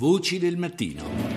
Voci del mattino.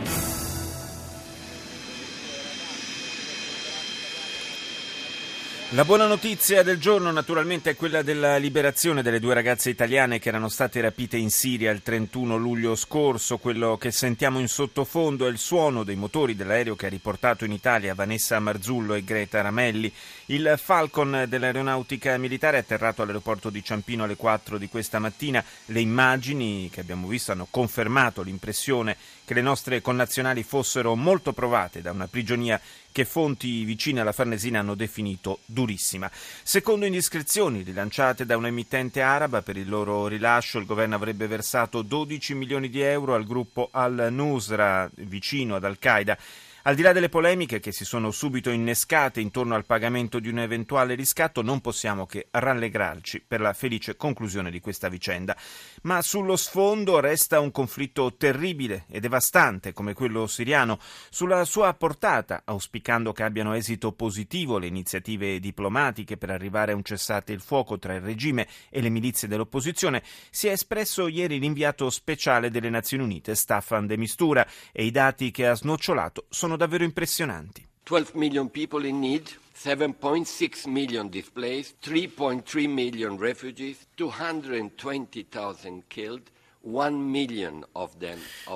La buona notizia del giorno naturalmente è quella della liberazione delle due ragazze italiane che erano state rapite in Siria il 31 luglio scorso. Quello che sentiamo in sottofondo è il suono dei motori dell'aereo che ha riportato in Italia Vanessa Marzullo e Greta Ramelli. Il Falcon dell'aeronautica militare è atterrato all'aeroporto di Ciampino alle 4 di questa mattina. Le immagini che abbiamo visto hanno confermato l'impressione che le nostre connazionali fossero molto provate da una prigionia che fonti vicine alla Farnesina hanno definito durissima. Secondo indiscrezioni rilanciate da un'emittente araba per il loro rilascio, il governo avrebbe versato 12 milioni di euro al gruppo Al-Nusra vicino ad Al-Qaeda al di là delle polemiche che si sono subito innescate intorno al pagamento di un eventuale riscatto, non possiamo che rallegrarci per la felice conclusione di questa vicenda. Ma sullo sfondo resta un conflitto terribile e devastante come quello siriano. Sulla sua portata, auspicando che abbiano esito positivo le iniziative diplomatiche per arrivare a un cessate il fuoco tra il regime e le milizie dell'opposizione, si è espresso ieri l'inviato speciale delle Nazioni Unite Staffan de Mistura e i dati che ha snocciolato sono sono davvero impressionanti. 12 million people in need, 7.6 million displaced, 3.3 million refugees, 220,000 killed,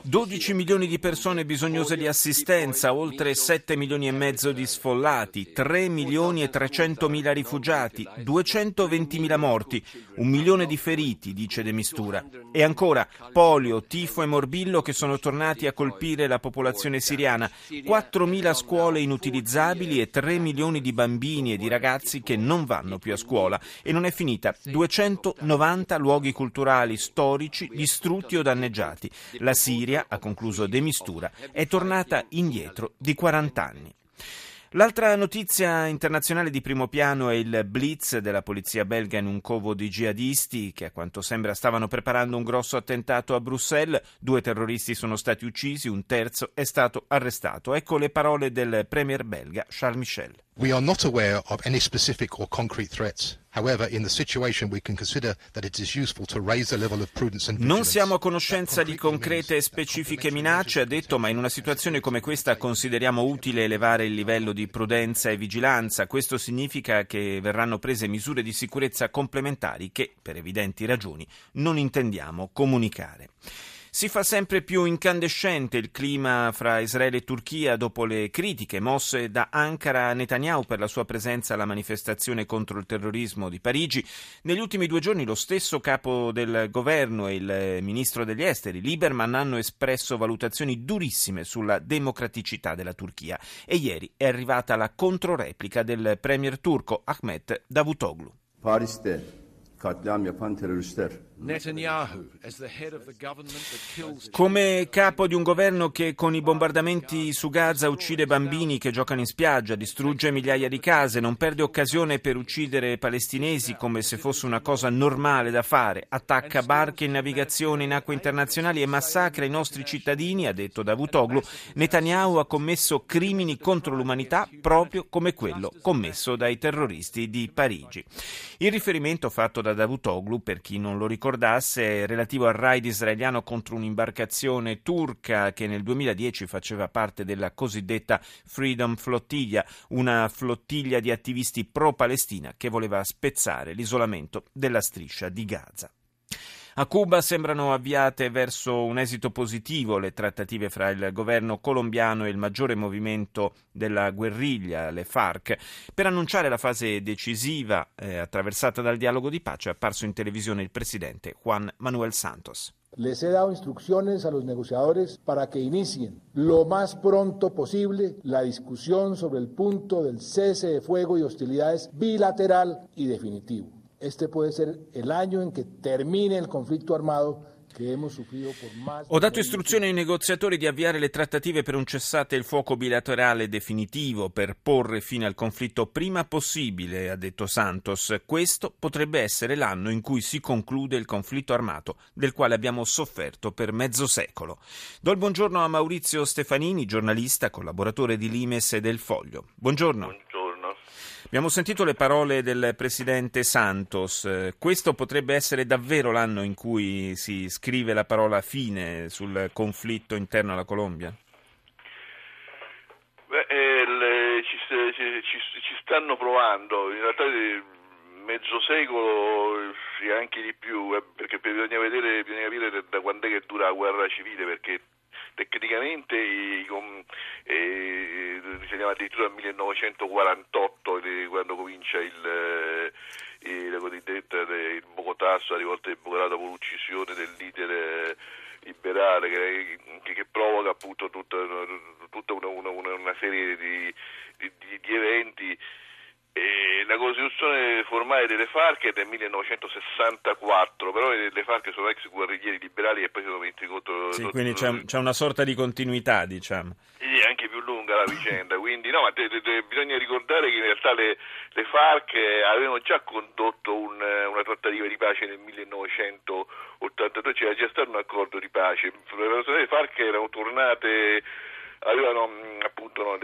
12 milioni di persone bisognose di assistenza, oltre 7 milioni e mezzo di sfollati, 3 milioni e 300 mila rifugiati, 220 mila morti, un milione di feriti, dice De Mistura. E ancora polio, tifo e morbillo che sono tornati a colpire la popolazione siriana, 4 mila scuole inutilizzabili e 3 milioni di bambini e di ragazzi che non vanno più a scuola. E non è finita, 290 luoghi culturali storici di distrutti o danneggiati. La Siria, ha concluso De Mistura, è tornata indietro di 40 anni. L'altra notizia internazionale di primo piano è il blitz della polizia belga in un covo di jihadisti che a quanto sembra stavano preparando un grosso attentato a Bruxelles. Due terroristi sono stati uccisi, un terzo è stato arrestato. Ecco le parole del premier belga Charles Michel. We are not aware of any specific or concrete threats. Non siamo a conoscenza di concrete e specifiche minacce, ha detto, ma in una situazione come questa consideriamo utile elevare il livello di prudenza e vigilanza. Questo significa che verranno prese misure di sicurezza complementari che, per evidenti ragioni, non intendiamo comunicare. Si fa sempre più incandescente il clima fra Israele e Turchia dopo le critiche mosse da Ankara a Netanyahu per la sua presenza alla manifestazione contro il terrorismo di Parigi. Negli ultimi due giorni lo stesso capo del governo e il ministro degli esteri, Lieberman, hanno espresso valutazioni durissime sulla democraticità della Turchia e ieri è arrivata la controreplica del premier turco Ahmet Davutoglu. Paris'te katliam yapan teröristler come capo di un governo che con i bombardamenti su Gaza uccide bambini che giocano in spiaggia, distrugge migliaia di case, non perde occasione per uccidere palestinesi come se fosse una cosa normale da fare, attacca barche in navigazione in acque internazionali e massacra i nostri cittadini, ha detto Davutoglu, Netanyahu ha commesso crimini contro l'umanità proprio come quello commesso dai terroristi di Parigi. Il riferimento fatto da Davutoglu, per chi non lo ricorda, ricordasse relativo al raid israeliano contro un'imbarcazione turca che nel 2010 faceva parte della cosiddetta Freedom Flottiglia, una flottiglia di attivisti pro-Palestina che voleva spezzare l'isolamento della striscia di Gaza. A Cuba sembrano avviate verso un esito positivo le trattative fra il governo colombiano e il maggiore movimento della guerriglia, le FARC. Per annunciare la fase decisiva eh, attraversata dal dialogo di pace è apparso in televisione il presidente Juan Manuel Santos. Les he dado instrucciones a los negociadores para que inicien lo más pronto posible la discusión sobre el punto del cese de fuego y hostilidades bilateral y definitivo. Este puede ser el año en que termine el conflicto armado Ho dato istruzione ai negoziatori di avviare le trattative per un cessate il fuoco bilaterale definitivo per porre fine al conflitto prima possibile, ha detto Santos. Questo potrebbe essere l'anno in cui si conclude il conflitto armato del quale abbiamo sofferto per mezzo secolo. Do il buongiorno a Maurizio Stefanini, giornalista, collaboratore di Limes e del Foglio. Buongiorno. Abbiamo sentito le parole del presidente Santos. Questo potrebbe essere davvero l'anno in cui si scrive la parola fine sul conflitto interno alla Colombia? Beh, eh, le, ci, ci, ci, ci, stanno provando, in realtà eh, mezzo secolo e anche di più, eh, perché bisogna vedere, bisogna capire da quando è che dura la guerra civile, perché tecnicamente i, eh, risalliamo addirittura al 1948 quando comincia il, eh, la cosiddetta il Bogotà, la rivolta di Bogotà dopo l'uccisione del leader eh, liberale che, che, che provoca appunto tutta, tutta una, una, una, serie di, di, di eventi e la Costituzione formale delle FARC è del 1964, però le FARC sono ex guerriglieri liberali e poi sono venuti contro... Sì, quindi c'è, c'è, una sorta di continuità, diciamo. Anche più lunga la vicenda, quindi no, ma te, te, te, bisogna ricordare che in realtà le, le FARC avevano già condotto un, una trattativa di pace nel 1982, c'era già stato un accordo di pace, le FARC erano tornate avevano mm, appunto no,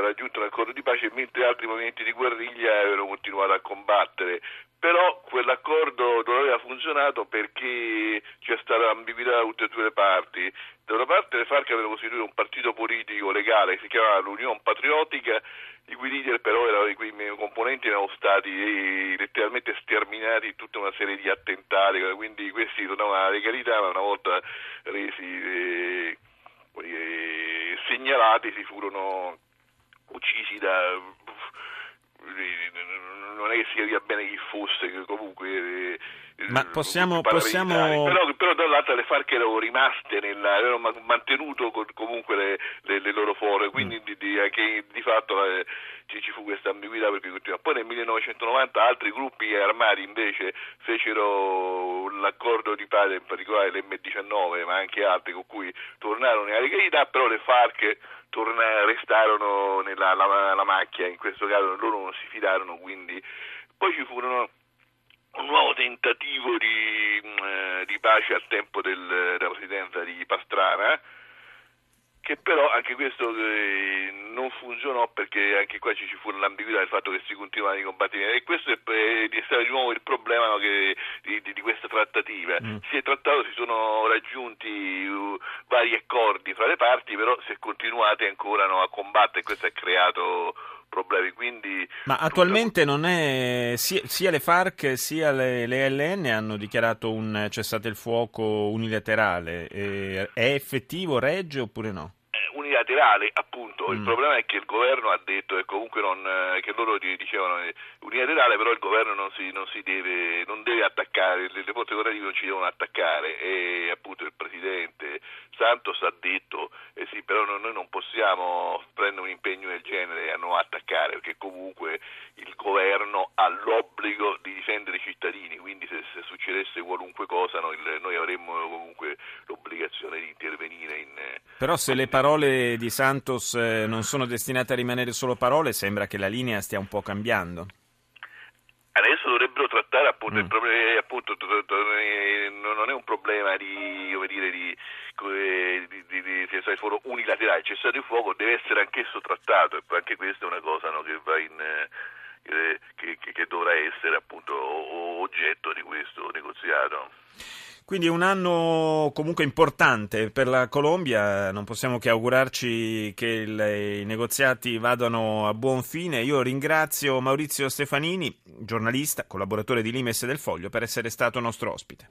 raggiunto un accordo di pace mentre altri movimenti di guerriglia avevano continuato a combattere. Però quell'accordo aveva funzionato perché c'è stata ambiguità da tutte e due le parti. Da una parte le FARC avevano costituito un partito politico legale che si chiamava l'Unione Patriottica i cui leader però erano, i cui componenti erano stati eh, letteralmente sterminati in tutta una serie di attentati quindi questi tornavano alla legalità ma una volta resi eh, segnalati si furono uccisi da non è che si capiva bene chi fosse comunque ma possiamo, possiamo... Però, però dall'altra le FARC erano rimaste nella, avevano mantenuto comunque le, le, le loro fore quindi mm. di, di, anche di fatto eh, ci, ci, fu questa ambiguità perché poi nel 1990 altri gruppi armati invece fecero l'accordo di pace in particolare l'M19 ma anche altri con cui tornarono nella legalità però le FARC torna, restarono nella la, la macchia in questo caso loro non si fidarono quindi poi ci furono un nuovo tentativo di, eh, di pace al tempo del, della presidenza di Pastrana, che però anche questo eh, non funzionò perché anche qua ci fu l'ambiguità del fatto che si continuavano i combattimenti e questo è, è stato di nuovo il problema no, che, di, di, questa trattativa. Mm. Si è trattato, si sono raggiunti uh, vari accordi fra le parti, però si è continuati ancora no, a combattere e questo ha creato problemi. Quindi, Ma attualmente tutto... non è sia, sia, le FARC sia le, le, LN hanno dichiarato un cessate il fuoco unilaterale. È effettivo, regge oppure no? Unilaterale, appunto. Mm. Il problema è che il governo ha detto e comunque non, eh, che loro dicevano eh, unilaterale, però il governo non si, non si deve, non deve, attaccare, le, le forze governative non ci devono attaccare e appunto il presidente Santos ha detto eh sì, però noi non possiamo prendere un impegno del genere a non attaccare perché comunque il governo ha l'obbligo di difendere i cittadini, quindi se, se succedesse qualunque cosa noi, noi avremmo comunque l'obbligazione di intervenire in... Però se le parole di Santos eh, non sono destinate a rimanere solo parole, sembra che la linea stia un po' cambiando. Adesso dovrebbero trattare appunto, mm. il problema, appunto non è un problema di, come dire, di, di, di, di fuoco unilaterale, il cessato il fuoco deve essere anch'esso trattato e anche questa è una cosa no, che va in... Eh, che, che, che dovrà essere appunto oggetto di questo negoziato. Quindi è un anno comunque importante per la Colombia, non possiamo che augurarci che il, i negoziati vadano a buon fine. Io ringrazio Maurizio Stefanini, giornalista, collaboratore di Limes del Foglio, per essere stato nostro ospite.